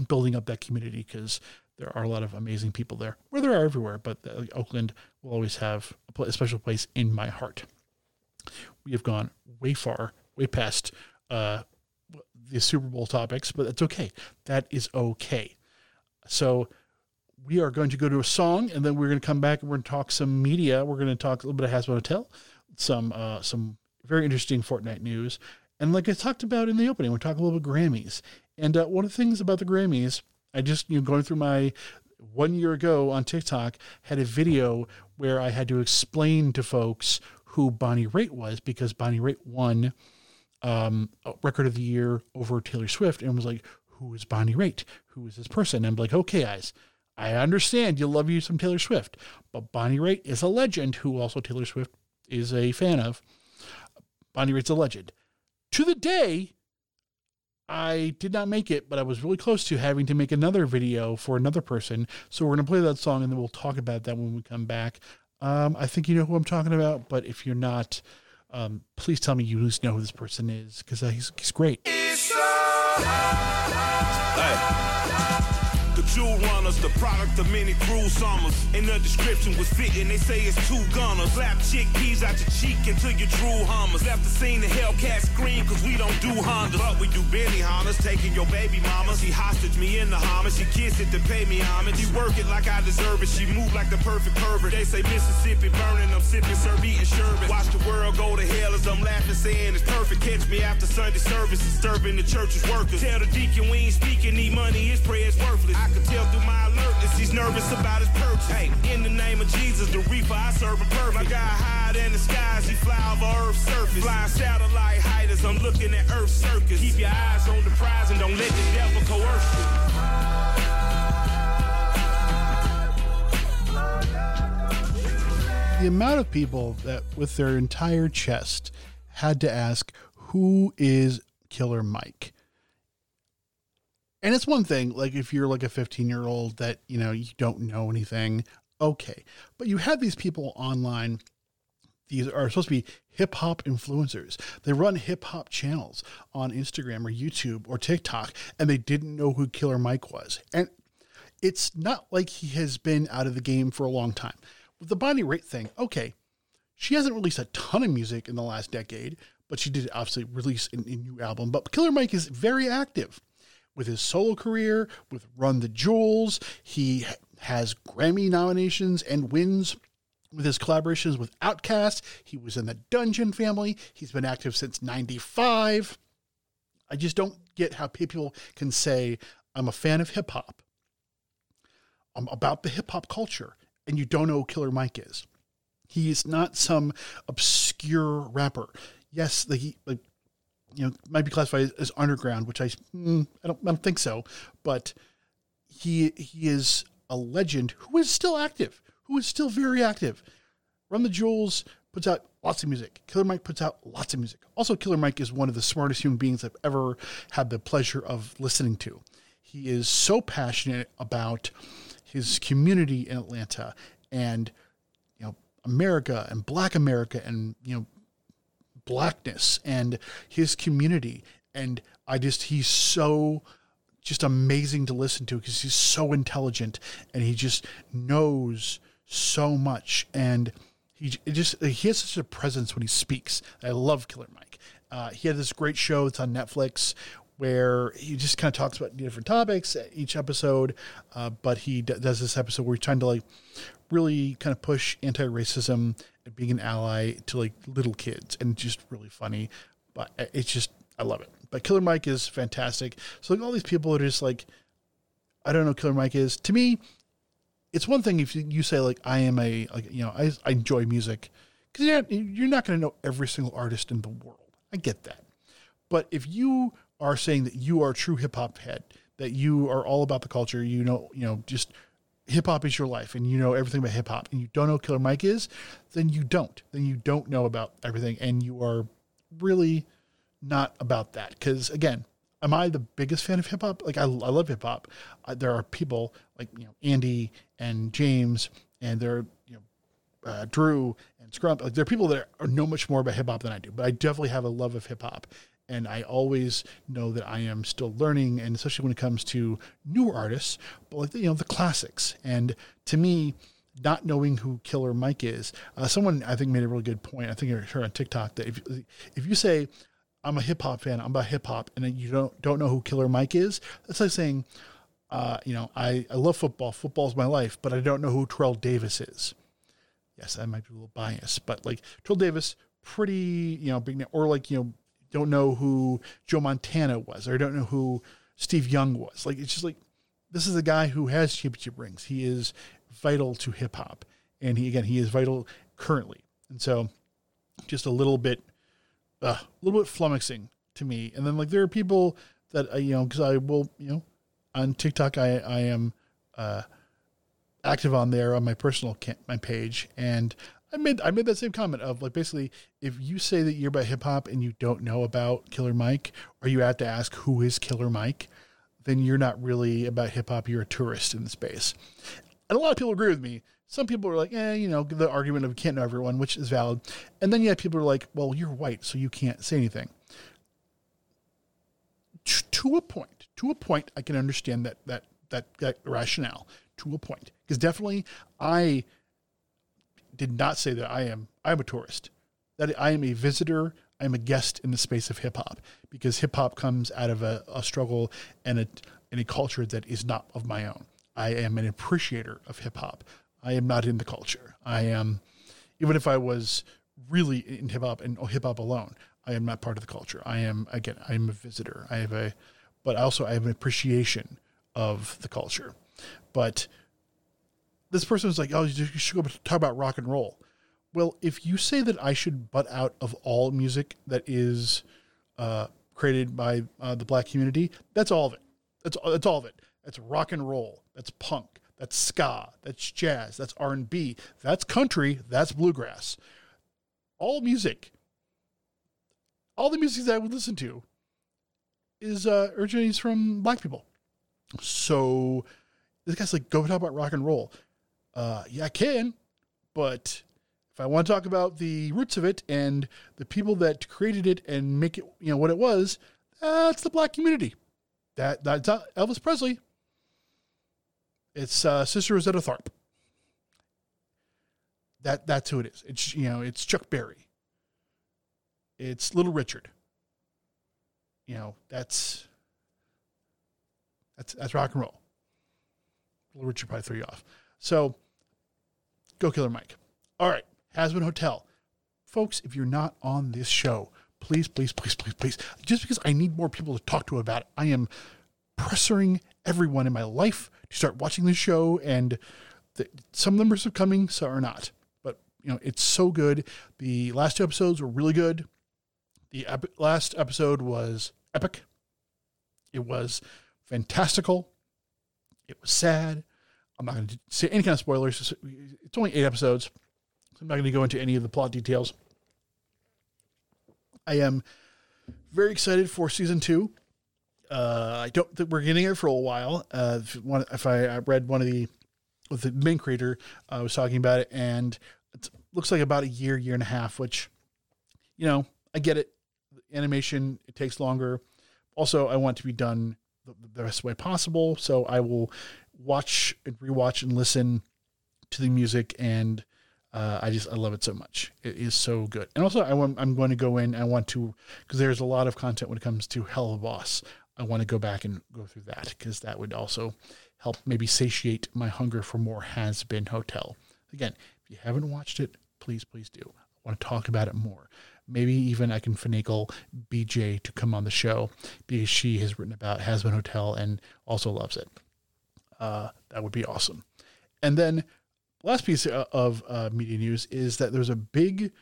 building up that community because there are a lot of amazing people there, where there are everywhere, but uh, Oakland will always have a, pl- a, special place in my heart. We have gone way far, way past uh, the Super Bowl topics, but that's okay. That is okay. So we are going to go to a song, and then we're going to come back and we're going to talk some media. We're going to talk a little bit of Hazbin Hotel, some uh, some very interesting Fortnite news, and like I talked about in the opening, we're talking a little bit Grammys. And uh, one of the things about the Grammys I just, you know, going through my one year ago on TikTok, had a video where I had to explain to folks who Bonnie Raitt was because Bonnie Raitt won um, record of the year over Taylor Swift and was like, who is Bonnie Raitt? Who is this person? And I'm like, okay, guys, I understand you love you some Taylor Swift, but Bonnie Raitt is a legend who also Taylor Swift is a fan of. Bonnie Raitt's a legend. To the day I did not make it, but I was really close to having to make another video for another person. So we're going to play that song and then we'll talk about that when we come back. Um, I think you know who I'm talking about, but if you're not, um, please tell me you at least know who this person is because uh, he's, he's great. The jewel runners, the product of many cruel summers. And the description was fitting, they say it's two gunners. Slap chickpeas out your cheek until you drew hummers. Left the scene, the Hellcat scream, cause we don't do Hondas. But we do Benny Hondas, taking your baby mama. She hostage me in the homage, she kiss it to pay me homage. She work it like I deserve it, she move like the perfect pervert. They say Mississippi burning, I'm sipping, serve eating sherbet. Watch the world go to hell as I'm laughing, saying it's perfect. Catch me after Sunday service, disturbing the church's workers. Tell the deacon we ain't speaking, need money, his prayer's worthless. I can tell through my alertness, he's nervous about his purchase. Hey, in the name of Jesus, the reaper I serve him perfect. My guy higher than the skies, he fly over Earth's surface. Flying satellite height as I'm looking at Earth's circus. Keep your eyes on the prize and don't let the devil coerce you. The amount of people that, with their entire chest, had to ask, Who is Killer Mike? And it's one thing, like if you're like a 15 year old that, you know, you don't know anything, okay. But you have these people online, these are supposed to be hip hop influencers. They run hip hop channels on Instagram or YouTube or TikTok, and they didn't know who Killer Mike was. And it's not like he has been out of the game for a long time. With the Bonnie Raitt thing, okay, she hasn't released a ton of music in the last decade, but she did obviously release a, a new album. But Killer Mike is very active with his solo career, with Run the Jewels. He has Grammy nominations and wins with his collaborations with Outkast. He was in the Dungeon family. He's been active since 95. I just don't get how people can say, I'm a fan of hip hop. I'm about the hip hop culture and you don't know who Killer Mike is. He is not some obscure rapper. Yes, the, he like you know might be classified as underground, which I mm, I don't I don't think so, but he he is a legend who is still active, who is still very active. Run the Jewels puts out lots of music. Killer Mike puts out lots of music. Also, Killer Mike is one of the smartest human beings I've ever had the pleasure of listening to. He is so passionate about his community in Atlanta and you know America and Black America and you know blackness and his community and I just he's so just amazing to listen to because he's so intelligent and he just knows so much and he just he has such a presence when he speaks. I love Killer Mike. Uh, he had this great show that's on Netflix where he just kind of talks about different topics each episode. Uh, but he d- does this episode where he's trying to like really kind of push anti-racism and being an ally to like little kids, and just really funny. But it's just I love it. But Killer Mike is fantastic. So like all these people are just like, I don't know, Killer Mike is to me. It's one thing if you say like I am a like you know I, I enjoy music because you're not, you're not going to know every single artist in the world. I get that, but if you are saying that you are a true hip hop head, that you are all about the culture, you know, you know, just hip hop is your life and you know everything about hip hop and you don't know Killer Mike is, then you don't. Then you don't know about everything and you are really not about that. Cause again, am I the biggest fan of hip hop? Like I, I love hip hop. There are people like, you know, Andy and James and there are, you know, uh, Drew and Scrump. Like there are people that are, know much more about hip hop than I do, but I definitely have a love of hip hop and I always know that I am still learning, and especially when it comes to newer artists, but like the, you know the classics. And to me, not knowing who Killer Mike is, uh, someone I think made a really good point. I think I heard on TikTok that if if you say I'm a hip hop fan, I'm about hip hop, and you don't don't know who Killer Mike is, that's like saying, uh, you know, I I love football, football's my life, but I don't know who Terrell Davis is. Yes, I might be a little biased, but like Terrell Davis, pretty you know big name, or like you know don't know who Joe Montana was, or don't know who Steve Young was. Like it's just like this is a guy who has championship rings. He is vital to hip hop, and he again he is vital currently. And so, just a little bit, uh, a little bit flummoxing to me. And then like there are people that I, you know because I will you know on TikTok I I am uh, active on there on my personal my page, and I made I made that same comment of like basically if you say that you're about hip hop and you don't know about Killer Mike, or you have to ask who is Killer Mike, then you're not really about hip hop. You're a tourist in the space. And a lot of people agree with me. Some people are like, eh, you know, the argument of can't know everyone, which is valid. And then you have people are like, well, you're white, so you can't say anything. To a point, to a point, I can understand that that that, that rationale. To a point, because definitely I did not say that I am I am a tourist. That I am a visitor. I am a guest in the space of hip hop because hip hop comes out of a, a struggle and a and a culture that is not of my own. I am an appreciator of hip hop. I am not in the culture. I am, even if I was really in hip hop and hip hop alone, I am not part of the culture. I am again, I am a visitor. I have a, but also I have an appreciation of the culture. But this person was like, "Oh, you should go talk about rock and roll." Well, if you say that I should butt out of all music that is uh, created by uh, the black community, that's all of it. That's that's all of it. That's rock and roll. That's punk. That's ska. That's jazz. That's R and B. That's country. That's bluegrass. All music. All the music that I would listen to is uh, originates from black people. So this guy's like, go talk about rock and roll. Uh, yeah, I can, but if I want to talk about the roots of it and the people that created it and make it, you know, what it was, that's the black community. That that's Elvis Presley. It's uh, Sister Rosetta Tharpe. That that's who it is. It's you know, it's Chuck Berry. It's Little Richard. You know, that's that's that's rock and roll. Little Richard probably threw you off. So Go Killer Mike. All right, Hazbin Hotel. Folks, if you're not on this show, please, please, please, please, please, just because I need more people to talk to about it, I am pressuring everyone in my life to start watching this show and The, some numbers are coming, some are not. But you know, it's so good. The last two episodes were really good. The ep- last episode was epic. It was fantastical. It was sad. I'm not going to say any kind of spoilers. It's only eight episodes. So I'm not going to go into any of the plot details. I am very excited for season two. Uh, I don't think we're getting it for a while. Uh, if, one, if I, I read one of the, the main creator uh, was talking about it, and it looks like about a year, year and a half. Which, you know, I get it. Animation it takes longer. Also, I want to be done the, the best way possible, so I will watch and rewatch and listen to the music and uh, I just I love it so much. It is so good. And also I want I'm going to go in. I want to because there's a lot of content when it comes to Helluva Boss. I want to go back and go through that because that would also help maybe satiate my hunger for more Hazbin Hotel. Again, if you haven't watched it, please please do. I want to talk about it more. Maybe even I can finagle BJ to come on the show because she has written about Hazbin Hotel and also loves it. Uh, that would be awesome. And then last piece of uh, media news is that there's a big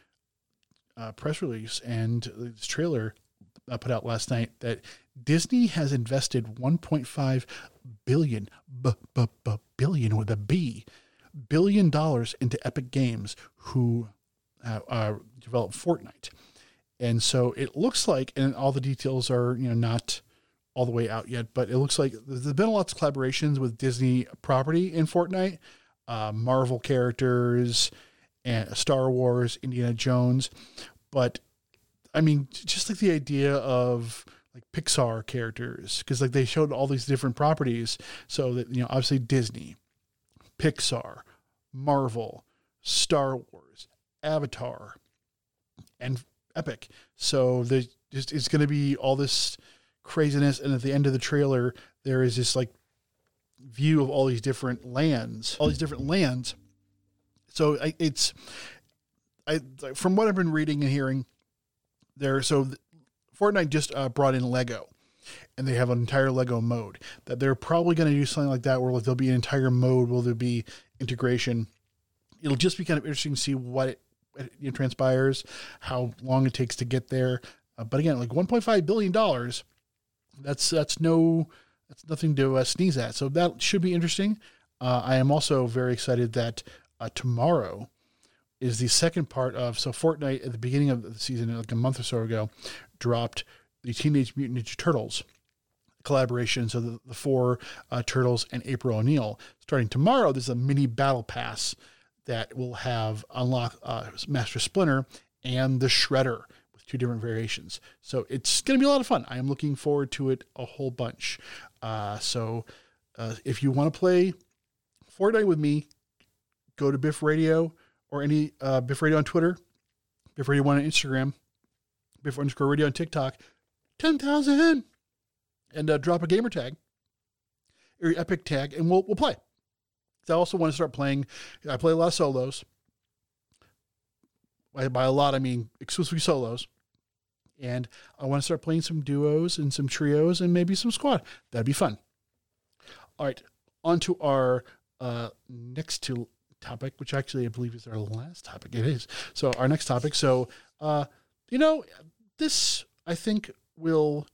uh, press release and this trailer uh, put out last night that Disney has invested 1.5 billion, b- b- b- billion with a B, billion dollars into Epic Games, who uh, uh, developed Fortnite. And so it looks like, and all the details are you know not all the way out yet, but it looks like there's been lots of collaborations with Disney property in Fortnite uh, Marvel characters and Star Wars, Indiana Jones. But I mean, just like the idea of like Pixar characters, because like they showed all these different properties. So that, you know, obviously Disney, Pixar, Marvel, Star Wars, Avatar, and Epic. So there's just, it's going to be all this craziness. And at the end of the trailer, there is this like view of all these different lands, all these different lands. So I, it's, I from what I've been reading and hearing, there. So Fortnite just uh, brought in Lego, and they have an entire Lego mode that they're probably going to do something like that, where like, there'll be an entire mode, will there be integration? It'll just be kind of interesting to see what it, it transpires, how long it takes to get there. Uh, but again, like 1.5 billion dollars, that's that's no that's nothing to uh, sneeze at. So that should be interesting. Uh, I am also very excited that uh, tomorrow is the second part of so Fortnite at the beginning of the season, like a month or so ago, dropped the Teenage Mutant Ninja Turtles collaboration. So the, the four uh, turtles and April O'Neil. Starting tomorrow, there's a mini battle pass that will have unlock uh, Master Splinter and the Shredder two different variations. So it's going to be a lot of fun. I am looking forward to it a whole bunch. Uh, so uh, if you want to play Fortnite with me, go to Biff Radio or any uh, Biff Radio on Twitter, Biff Radio One on Instagram, Biff underscore Radio on TikTok, ten thousand, and uh, drop a gamer tag or your epic tag, and we'll we'll play. I also want to start playing. I play a lot of solos. By, by a lot, I mean exclusively solos and I want to start playing some duos and some trios and maybe some squad. That'd be fun. All right, on to our uh, next to topic, which actually I believe is our last topic. It is. So our next topic. So, uh, you know, this I think will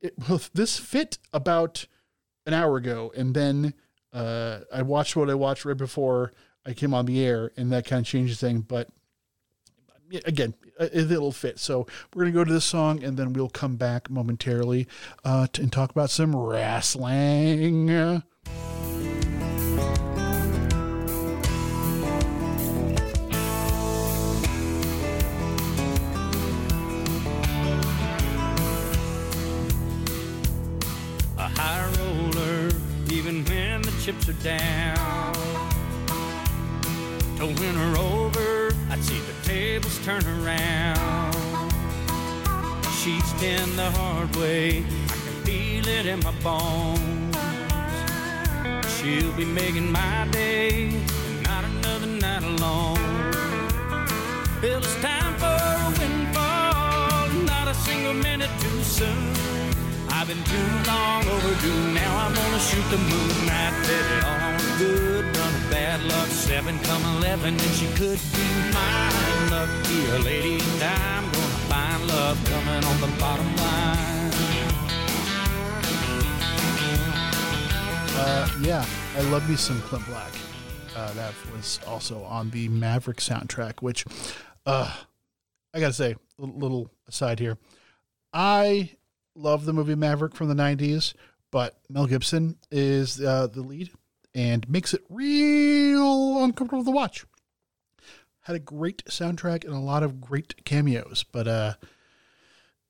it, will this fit about an hour ago, and then uh, I watched what I watched right before I came on the air, and that kind of changes things. But again, it'll fit. So we're going to go to this song and then we'll come back momentarily uh, to, and talk about some wrestling. a high roller, even when the chips are down. To win her over, I'd see the tables turn around. She's been the hard way, I can feel it in my bones. She'll be making my day, not another night alone. Well, it's time for a windfall, not a single minute too soon. I've been too long overdue. Now I'm gonna shoot the moon. I bet it all on good run bad luck, seven come eleven, and she could be mine. Gonna find love coming on the bottom line. Uh, yeah, I love me some Clint Black. Uh, that was also on the Maverick soundtrack, which, uh, I gotta say, a little aside here. I love the movie Maverick from the 90s, but Mel Gibson is uh, the lead and makes it real uncomfortable to watch. Had a great soundtrack and a lot of great cameos, but uh,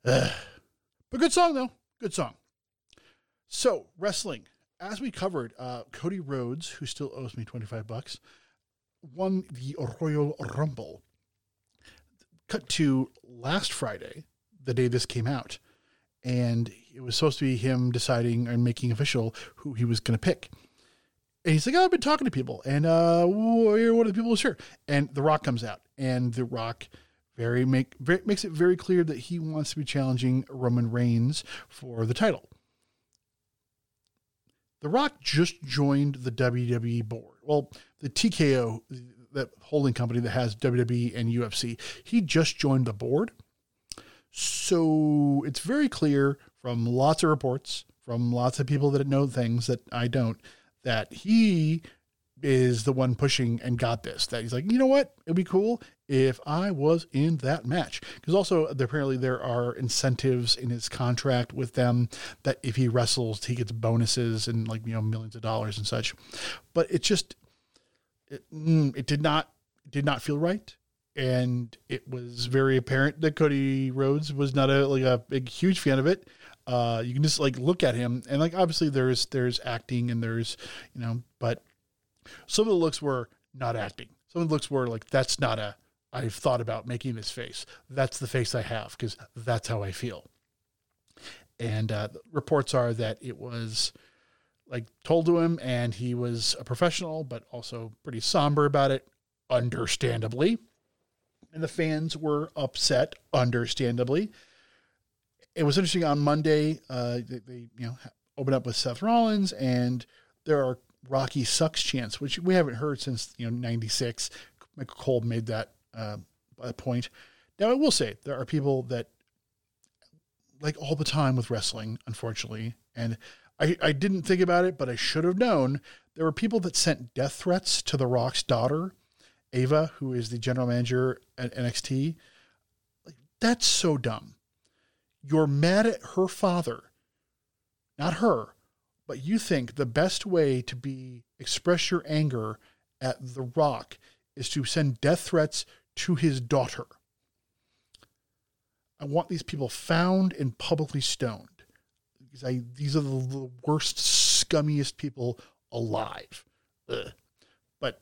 uh but good song though. Good song. So, wrestling. As we covered, uh, Cody Rhodes, who still owes me 25 bucks, won the Royal Rumble. Cut to last Friday, the day this came out, and it was supposed to be him deciding and making official who he was going to pick. And he's like, oh, I've been talking to people, and uh, one of the people here. And The Rock comes out, and The Rock very make very, makes it very clear that he wants to be challenging Roman Reigns for the title. The Rock just joined the WWE board. Well, the TKO, that holding company that has WWE and UFC, he just joined the board. So it's very clear from lots of reports, from lots of people that know things that I don't, that he is the one pushing and got this. That he's like, you know what? It'd be cool if I was in that match. Because also, apparently, there are incentives in his contract with them that if he wrestles, he gets bonuses and like, you know, millions of dollars and such. But it just, it, mm, it did not, did not feel right. And it was very apparent that Cody Rhodes was not a like a big huge fan of it. Uh, you can just like look at him and like obviously there's there's acting and there's you know but some of the looks were not acting. Some of the looks were like, that's not a, I've thought about making this face. That's the face I have because that's how I feel. And uh, reports are that it was like told to him and he was a professional, but also pretty somber about it, understandably. And the fans were upset, understandably. It was interesting on Monday, uh, they, they you know opened up with Seth Rollins, and there are Rocky sucks chants, which we haven't heard since you know '96. Michael Cole made that uh, point. Now I will say there are people that like all the time with wrestling, unfortunately, and I, I didn't think about it, but I should have known. There were people that sent death threats to The Rock's daughter, Ava, who is the general manager at NXT. Like, that's so dumb. You're mad at her father, not her, but you think the best way to be express your anger at The Rock is to send death threats to his daughter. I want these people found and publicly stoned because I these are the, the worst, scummiest people alive. Ugh. But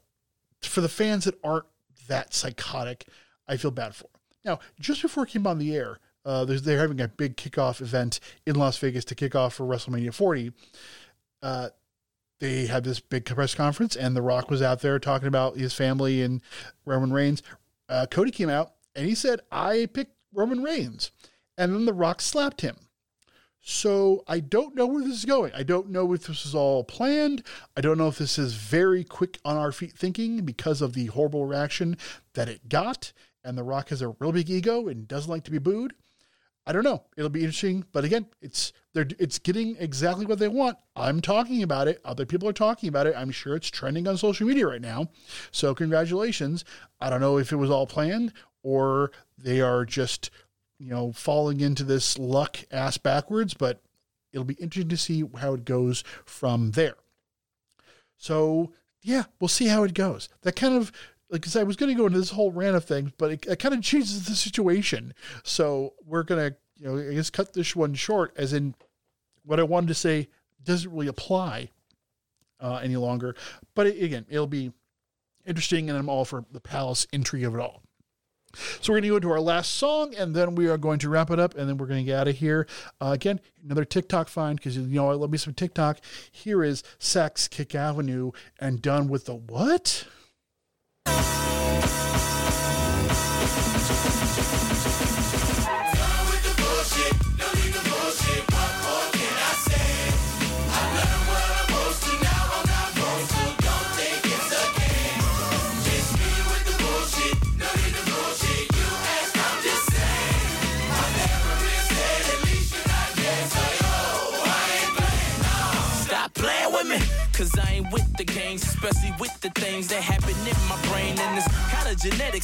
for the fans that aren't that psychotic, I feel bad for. Now, just before it came on the air, uh, they're having a big kickoff event in Las Vegas to kick off for WrestleMania 40. Uh, they had this big press conference, and The Rock was out there talking about his family and Roman Reigns. Uh, Cody came out and he said, I picked Roman Reigns. And then The Rock slapped him. So I don't know where this is going. I don't know if this is all planned. I don't know if this is very quick on our feet thinking because of the horrible reaction that it got. And The Rock has a real big ego and doesn't like to be booed. I don't know. It'll be interesting, but again, it's they're it's getting exactly what they want. I'm talking about it. Other people are talking about it. I'm sure it's trending on social media right now. So congratulations. I don't know if it was all planned or they are just you know falling into this luck ass backwards, but it'll be interesting to see how it goes from there. So yeah, we'll see how it goes. That kind of like I said, I was going to go into this whole rant of things, but it, it kind of changes the situation. So we're going to, you know, I guess cut this one short, as in what I wanted to say doesn't really apply uh, any longer. But it, again, it'll be interesting, and I'm all for the palace intrigue of it all. So we're going to go into our last song, and then we are going to wrap it up, and then we're going to get out of here. Uh, again, another TikTok find because you know I love me some TikTok. Here is Sax Kick Avenue, and done with the what? Oh,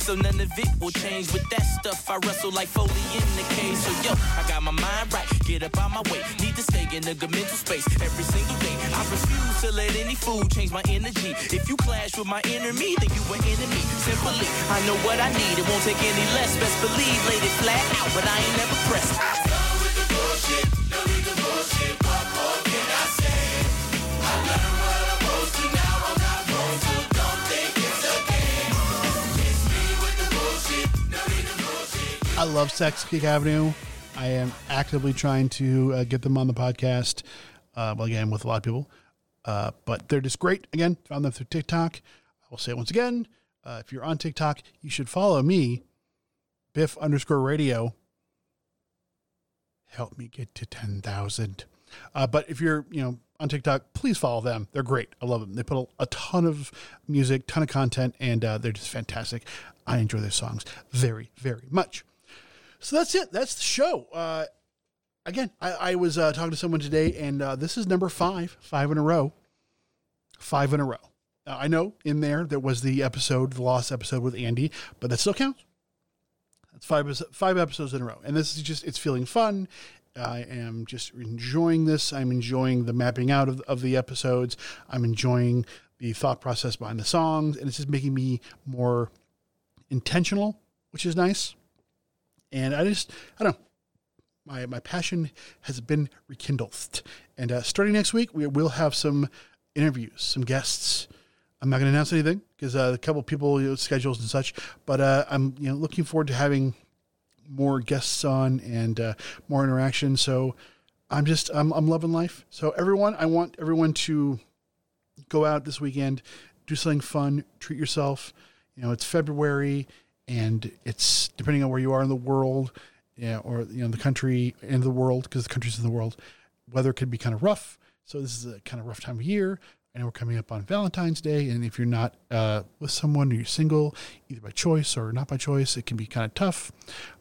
so none of it will change. With that stuff, I wrestle like Foley in the cage. So yo, I got my mind right, get up out my way. Need to stay in a good mental space every single day. I refuse to let any food change my energy. If you clash with my inner me, then you an enemy. Simply, I know what I need. It won't take any less. Best believe, laid it flat out, but I ain't never pressed. I love Sex Kick Avenue. I am actively trying to uh, get them on the podcast. Uh, well, again, with a lot of people, uh, but they're just great. Again, found them through TikTok. I will say it once again. Uh, if you're on TikTok, you should follow me, Biff underscore Radio. Help me get to ten thousand. Uh, but if you're, you know, on TikTok, please follow them. They're great. I love them. They put a, a ton of music, ton of content, and uh, they're just fantastic. I enjoy their songs very, very much. So that's it. That's the show. Uh, again, I, I was uh, talking to someone today, and uh, this is number five, five in a row, five in a row. Now, I know in there there was the episode, the lost episode with Andy, but that still counts. That's five five episodes in a row, and this is just it's feeling fun. I am just enjoying this. I'm enjoying the mapping out of, of the episodes. I'm enjoying the thought process behind the songs, and it's just making me more intentional, which is nice. And I just, I don't know, my, my passion has been rekindled. And uh, starting next week, we will have some interviews, some guests. I'm not going to announce anything because uh, a couple people, you know, schedules and such, but uh, I'm you know looking forward to having more guests on and uh, more interaction. So I'm just I'm, I'm loving life. So everyone, I want everyone to go out this weekend, do something fun, treat yourself. You know, it's February and it's depending on where you are in the world, or you know the country and the world because the countries in the world, weather could be kind of rough. So this is a kind of rough time of year. Know we're coming up on Valentine's Day, and if you're not uh, with someone or you're single, either by choice or not by choice, it can be kind of tough.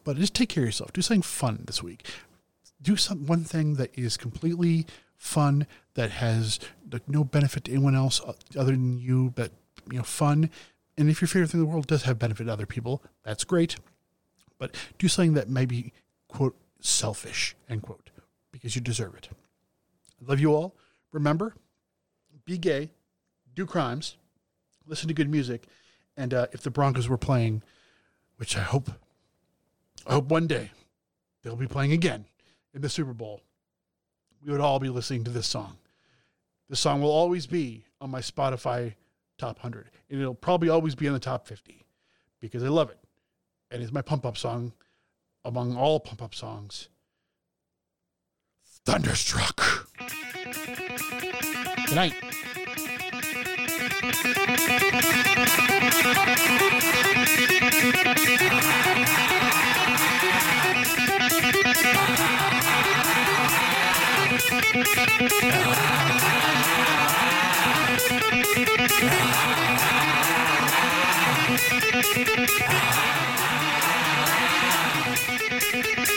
But just take care of yourself. Do something fun this week. Do some one thing that is completely fun that has like, no benefit to anyone else uh, other than you, but you know, fun. And if your favorite thing in the world does have benefit to other people, that's great. But do something that may be quote selfish end quote because you deserve it. I love you all. Remember, be gay, do crimes, listen to good music, and uh, if the Broncos were playing, which I hope, I hope one day they'll be playing again in the Super Bowl, we would all be listening to this song. This song will always be on my Spotify top 100. And it'll probably always be in the top 50 because I love it. And it's my pump up song among all pump up songs. Thunderstruck. Good night. Thank you.